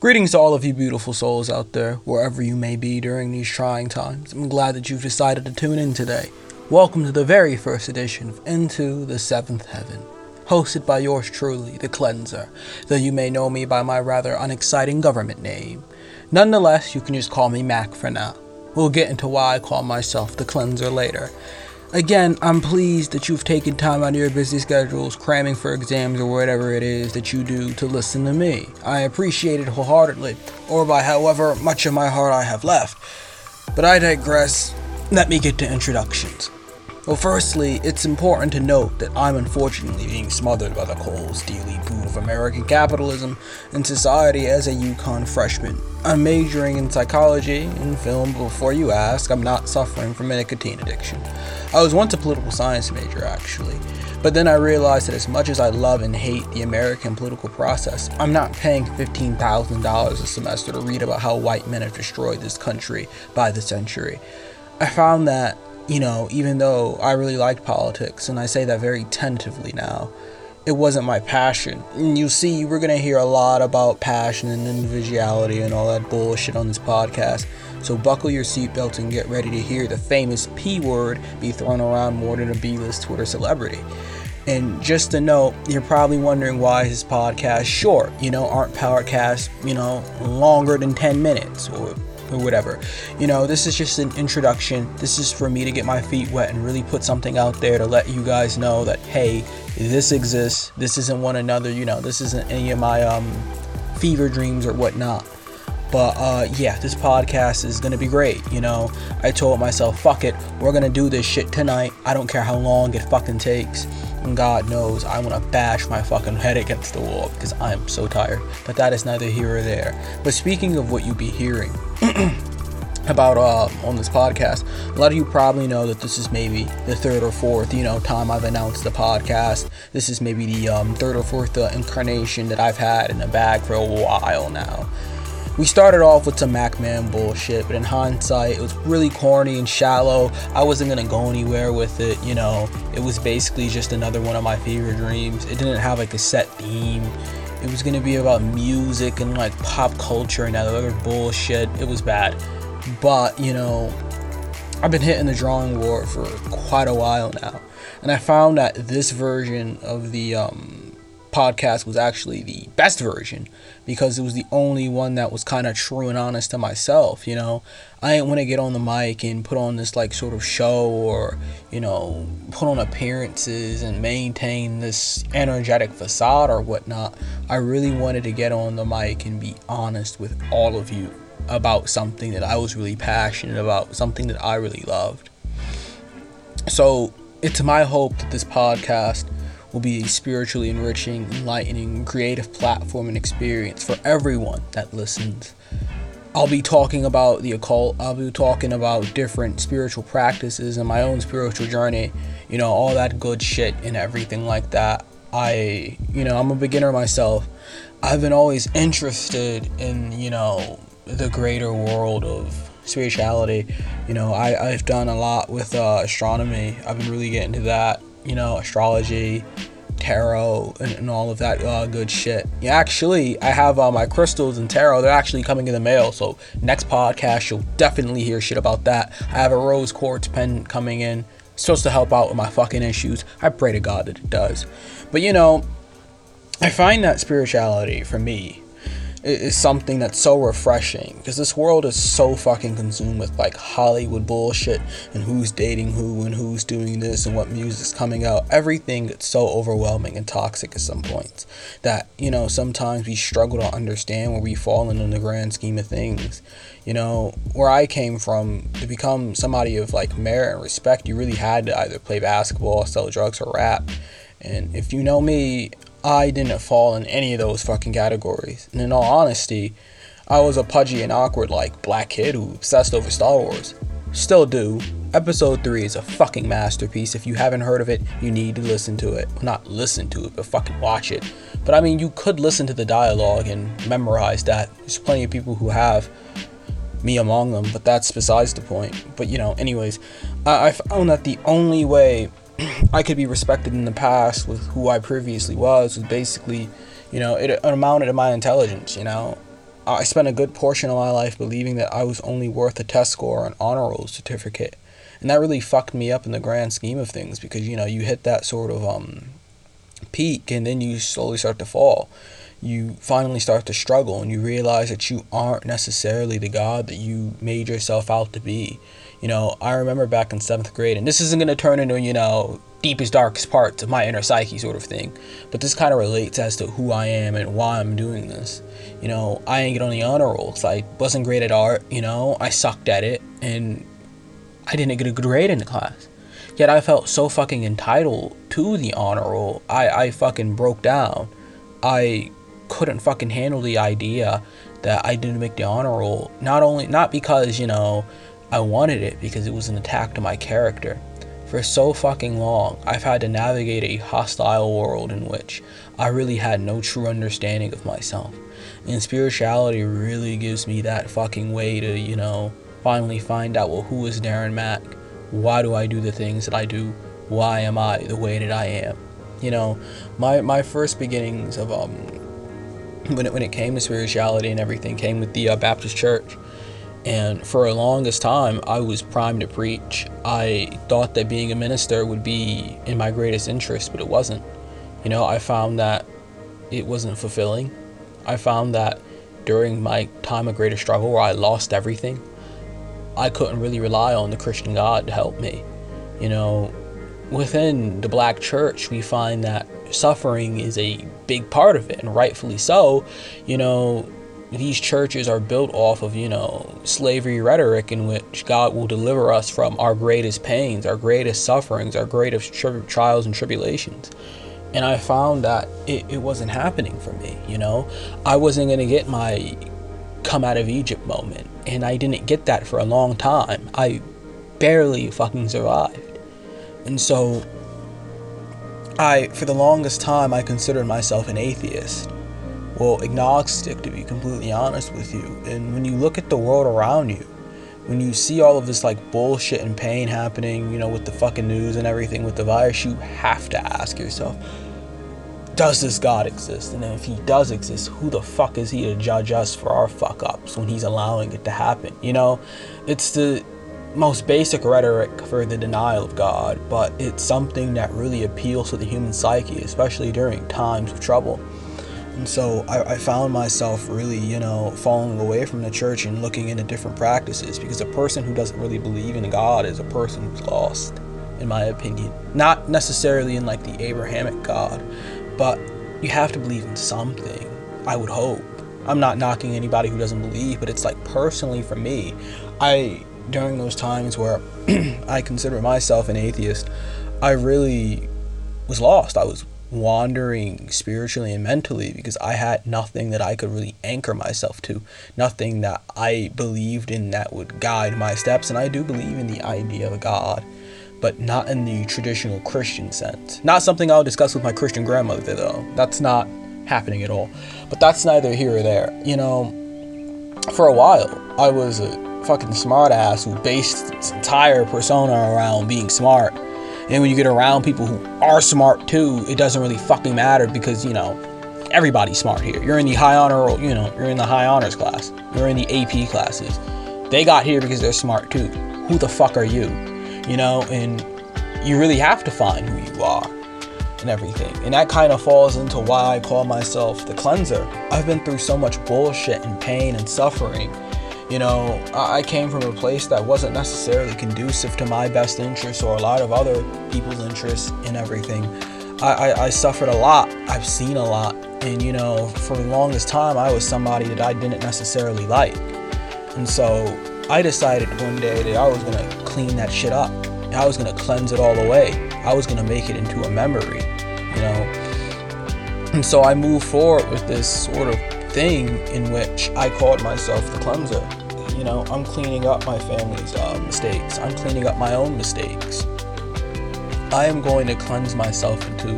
Greetings to all of you beautiful souls out there, wherever you may be during these trying times. I'm glad that you've decided to tune in today. Welcome to the very first edition of Into the Seventh Heaven, hosted by yours truly, The Cleanser, though you may know me by my rather unexciting government name. Nonetheless, you can just call me Mac for now. We'll get into why I call myself The Cleanser later. Again, I'm pleased that you've taken time out of your busy schedules, cramming for exams or whatever it is that you do to listen to me. I appreciate it wholeheartedly, or by however much of my heart I have left. But I digress. Let me get to introductions. Well, firstly, it's important to note that I'm unfortunately being smothered by the cold, steely boot of American capitalism and society as a UConn freshman. I'm majoring in psychology and film, before you ask, I'm not suffering from a nicotine addiction. I was once a political science major, actually, but then I realized that as much as I love and hate the American political process, I'm not paying $15,000 a semester to read about how white men have destroyed this country by the century. I found that you know, even though I really liked politics, and I say that very tentatively now, it wasn't my passion. And you see, we're to hear a lot about passion and individuality and all that bullshit on this podcast. So buckle your seatbelts and get ready to hear the famous P word be thrown around more than a B list Twitter celebrity. And just to note, you're probably wondering why his podcast short. You know, aren't podcasts, you know, longer than 10 minutes or or whatever. You know, this is just an introduction. This is for me to get my feet wet and really put something out there to let you guys know that hey, this exists. This isn't one another. You know, this isn't any of my um, fever dreams or whatnot. But uh, yeah, this podcast is gonna be great. You know, I told myself, fuck it, we're gonna do this shit tonight. I don't care how long it fucking takes. God knows I want to bash my fucking head against the wall because I am so tired. But that is neither here or there. But speaking of what you be hearing about uh, on this podcast, a lot of you probably know that this is maybe the third or fourth, you know, time I've announced the podcast. This is maybe the um, third or fourth uh, incarnation that I've had in the bag for a while now we started off with some MacMan bullshit, but in hindsight, it was really corny and shallow. I wasn't gonna go anywhere with it, you know. It was basically just another one of my favorite dreams. It didn't have like a set theme. It was gonna be about music and like pop culture and that other bullshit. It was bad. But, you know, I've been hitting the drawing board for quite a while now. And I found that this version of the um, podcast was actually the best version because it was the only one that was kind of true and honest to myself you know? I didn't want to get on the mic and put on this like sort of show or you know put on appearances and maintain this energetic facade or whatnot. I really wanted to get on the mic and be honest with all of you about something that i was really passionate about something that i really loved. So it's my hope that this podcast will be a spiritually enriching, enlightening, creative platform and experience for everyone that listens. I'll be talking about the occult, I'll be talking about different spiritual practices and my own spiritual journey, you know, all that good shit and everything like that. I, you know, I'm a beginner myself. I've been always interested in, you know, the greater world of spirituality. You know, I, I've done a lot with uh, astronomy. I've been really getting to that you know, astrology, tarot, and, and all of that uh, good shit. Yeah, actually, I have uh, my crystals and tarot. They're actually coming in the mail. So next podcast, you'll definitely hear shit about that. I have a rose quartz pen coming in. It's supposed to help out with my fucking issues. I pray to God that it does. But you know, I find that spirituality for me is something that's so refreshing because this world is so fucking consumed with like Hollywood bullshit and who's dating who and who's doing this and what music's coming out. Everything gets so overwhelming and toxic at some points that, you know, sometimes we struggle to understand where we fall in the grand scheme of things. You know, where I came from, to become somebody of like merit and respect, you really had to either play basketball, sell drugs, or rap. And if you know me, I didn't fall in any of those fucking categories. And in all honesty, I was a pudgy and awkward like black kid who obsessed over Star Wars. Still do. Episode 3 is a fucking masterpiece. If you haven't heard of it, you need to listen to it. Well, not listen to it, but fucking watch it. But I mean, you could listen to the dialogue and memorize that. There's plenty of people who have, me among them, but that's besides the point. But you know, anyways, I, I found that the only way I could be respected in the past with who I previously was was basically, you know, it amounted to my intelligence, you know. I spent a good portion of my life believing that I was only worth a test score or an honor roll certificate. And that really fucked me up in the grand scheme of things because, you know, you hit that sort of um, peak and then you slowly start to fall. You finally start to struggle and you realize that you aren't necessarily the God that you made yourself out to be. You know, I remember back in seventh grade, and this isn't going to turn into, you know, deepest, darkest parts of my inner psyche sort of thing, but this kind of relates as to who I am and why I'm doing this. You know, I didn't get on the honor roll I wasn't great at art, you know, I sucked at it, and I didn't get a good grade in the class. Yet I felt so fucking entitled to the honor roll. I, I fucking broke down. I couldn't fucking handle the idea that I didn't make the honor roll. Not only, not because, you know, I wanted it because it was an attack to my character. For so fucking long, I've had to navigate a hostile world in which I really had no true understanding of myself. And spirituality really gives me that fucking way to, you know, finally find out well, who is Darren Mack? Why do I do the things that I do? Why am I the way that I am? You know, my, my first beginnings of, um, when it, when it came to spirituality and everything came with the uh, Baptist church and for the longest time, I was primed to preach. I thought that being a minister would be in my greatest interest, but it wasn't. You know, I found that it wasn't fulfilling. I found that during my time of greatest struggle where I lost everything, I couldn't really rely on the Christian God to help me. You know, within the black church, we find that suffering is a big part of it, and rightfully so. You know, these churches are built off of, you know, slavery rhetoric in which God will deliver us from our greatest pains, our greatest sufferings, our greatest tri- trials and tribulations. And I found that it, it wasn't happening for me, you know? I wasn't going to get my come out of Egypt moment. And I didn't get that for a long time. I barely fucking survived. And so, I, for the longest time, I considered myself an atheist well, agnostic to be completely honest with you. And when you look at the world around you, when you see all of this like bullshit and pain happening, you know, with the fucking news and everything with the virus, you have to ask yourself, does this God exist? And if he does exist, who the fuck is he to judge us for our fuck ups when he's allowing it to happen? You know, it's the most basic rhetoric for the denial of God, but it's something that really appeals to the human psyche, especially during times of trouble. And so I, I, found myself really, you know, falling away from the church and looking into different practices because a person who doesn't really believe in God is a person who's lost, in my opinion. Not necessarily in like the Abrahamic God, but you have to believe in something, I would hope. I'm not knocking anybody who doesn't believe, but it's like personally for me, I, during those times where I consider myself an atheist, I really was lost. I was wandering spiritually and mentally because I had nothing that I could really anchor myself to, nothing that I believed in that would guide my steps. And I do believe in the idea of God, but not in the traditional Christian sense. Not something I'll discuss with my Christian grandmother, though. That's not happening at all. But that's neither here or there. You know, for a while, I was a fucking smartass who based its entire persona around being smart and when you get around people who are smart too, it doesn't really fucking matter because, you know, everybody's smart here. You're in the high honor, you know, you're in the high honors class. You're in the AP classes. They got here because they're smart too. Who the fuck are you? You know, and you really have to find who you are and everything. And that kind of falls into why I call myself the cleanser. I've been through so much bullshit and pain and suffering you know, I came from a place that wasn't necessarily conducive to my best interests or a lot of other people's interests in everything. I, I, I suffered a lot. I've seen a lot. And, you know, for the longest time, I was somebody that I didn't necessarily like. And so I decided one day that I was going to clean that shit up. I was going to cleanse it all away. I was going to make it into a memory, you know. And so I moved forward with this sort of thing in which I called myself the cleanser. You know, I'm cleaning up my family's uh, mistakes. I'm cleaning up my own mistakes. I am going to cleanse myself into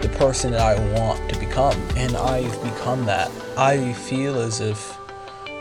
the person that I want to become, and I've become that. I feel as if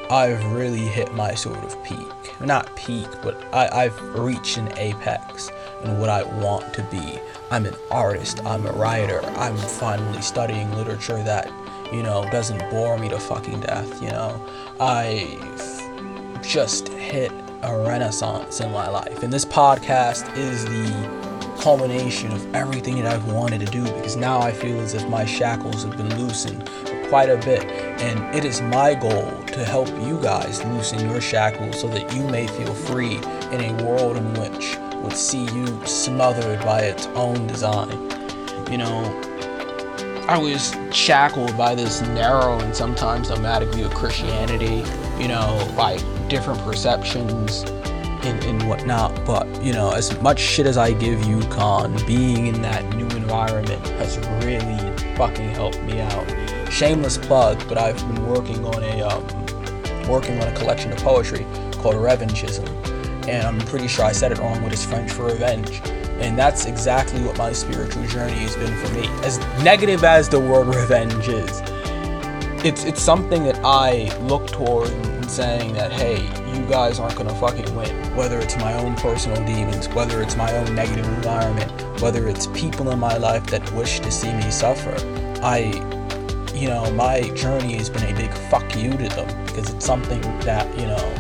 I've really hit my sort of peak. Not peak, but I, I've reached an apex in what I want to be. I'm an artist, I'm a writer, I'm finally studying literature that you know, doesn't bore me to fucking death, you know. I've just hit a renaissance in my life. And this podcast is the culmination of everything that I've wanted to do because now I feel as if my shackles have been loosened quite a bit. And it is my goal to help you guys loosen your shackles so that you may feel free in a world in which would see you smothered by its own design. You know, I was shackled by this narrow and sometimes nomadic view of Christianity, you know, by different perceptions and, and whatnot. But, you know, as much shit as I give UConn, being in that new environment has really fucking helped me out. Shameless plug, but I've been working on a um, working on a collection of poetry called Revengeism. And I'm pretty sure I said it wrong, but it's French for revenge and that's exactly what my spiritual journey has been for me. As negative as the word revenge is, it's it's something that I look toward and saying that hey, you guys aren't gonna fucking win. Whether it's my own personal demons, whether it's my own negative environment, whether it's people in my life that wish to see me suffer, I you know, my journey has been a big fuck you to them because it's something that, you know,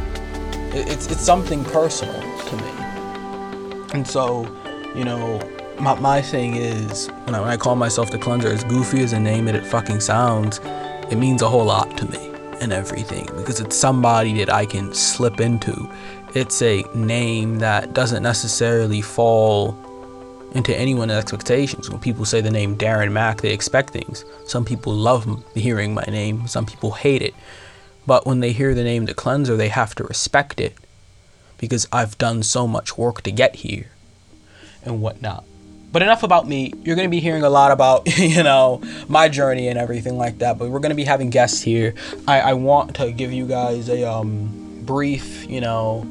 it's it's something personal to me. And so you know, my, my thing is when I, when I call myself the cleanser, as goofy as a name that it fucking sounds, it means a whole lot to me and everything because it's somebody that I can slip into. It's a name that doesn't necessarily fall into anyone's expectations. When people say the name Darren Mack, they expect things. Some people love hearing my name, some people hate it. But when they hear the name The Cleanser, they have to respect it because I've done so much work to get here and whatnot. But enough about me. You're going to be hearing a lot about, you know, my journey and everything like that. But we're going to be having guests here. I, I want to give you guys a um, brief, you know,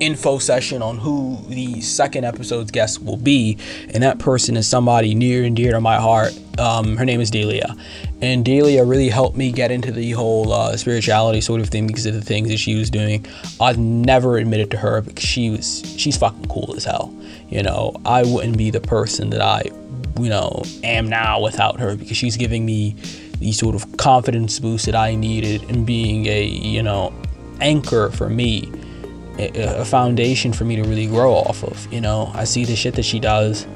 info session on who the second episode's guest will be. And that person is somebody near and dear to my heart. Um, her name is Delia. And Delia really helped me get into the whole uh, spirituality sort of thing because of the things that she was doing. I've never admitted to her because she was she's fucking cool as hell. You know, I wouldn't be the person that I, you know, am now without her because she's giving me the sort of confidence boost that I needed and being a, you know, anchor for me, a foundation for me to really grow off of. You know, I see the shit that she does,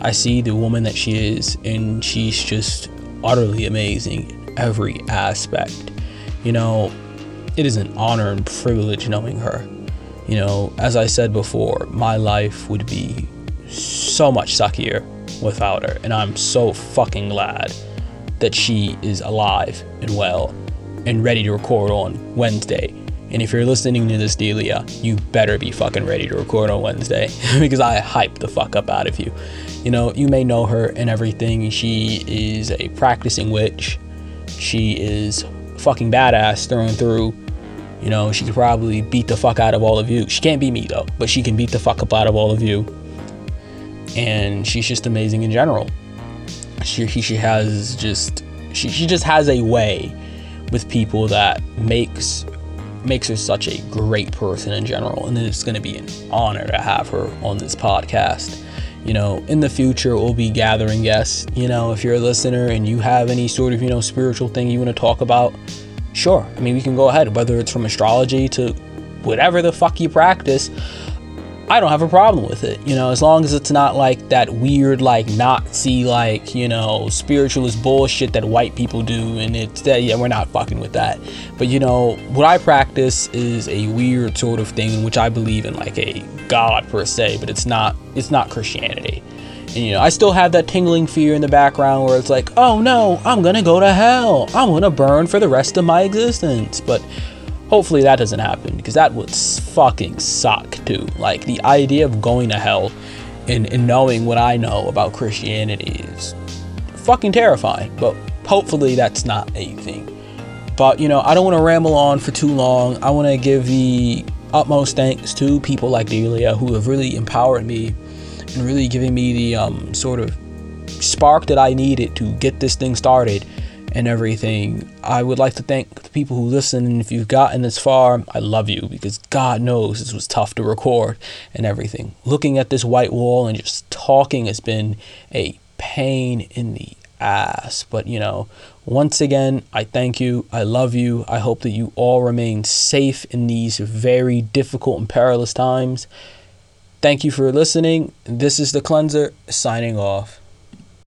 I see the woman that she is, and she's just utterly amazing in every aspect. You know, it is an honor and privilege knowing her. You know, as I said before, my life would be so much suckier without her, and I'm so fucking glad that she is alive and well and ready to record on Wednesday. And if you're listening to this, Delia, you better be fucking ready to record on Wednesday because I hype the fuck up out of you. You know, you may know her and everything. She is a practicing witch. She is fucking badass through and through. You know, she could probably beat the fuck out of all of you. She can't beat me though, but she can beat the fuck up out of all of you. And she's just amazing in general. She she has just she, she just has a way with people that makes makes her such a great person in general and it's going to be an honor to have her on this podcast you know in the future we'll be gathering guests you know if you're a listener and you have any sort of you know spiritual thing you want to talk about sure. I mean, we can go ahead, whether it's from astrology to whatever the fuck you practice. I don't have a problem with it, you know, as long as it's not like that weird, like Nazi, like you know, spiritualist bullshit that white people do, and it's that yeah, we're not fucking with that. But you know, what I practice is a weird sort of thing in which I believe in like a god per se, but it's not, it's not Christianity. And, you know, I still have that tingling fear in the background where it's like, oh no, I'm gonna go to hell. I'm gonna burn for the rest of my existence. But hopefully that doesn't happen because that would fucking suck too. Like the idea of going to hell and, and knowing what I know about Christianity is fucking terrifying. But hopefully that's not a thing. But you know, I don't want to ramble on for too long. I want to give the utmost thanks to people like Delia who have really empowered me and really giving me the um, sort of spark that I needed to get this thing started and everything. I would like to thank the people who listen. And if you've gotten this far, I love you because God knows this was tough to record and everything. Looking at this white wall and just talking has been a pain in the ass. But, you know, once again, I thank you. I love you. I hope that you all remain safe in these very difficult and perilous times. Thank you for listening. This is the cleanser signing off.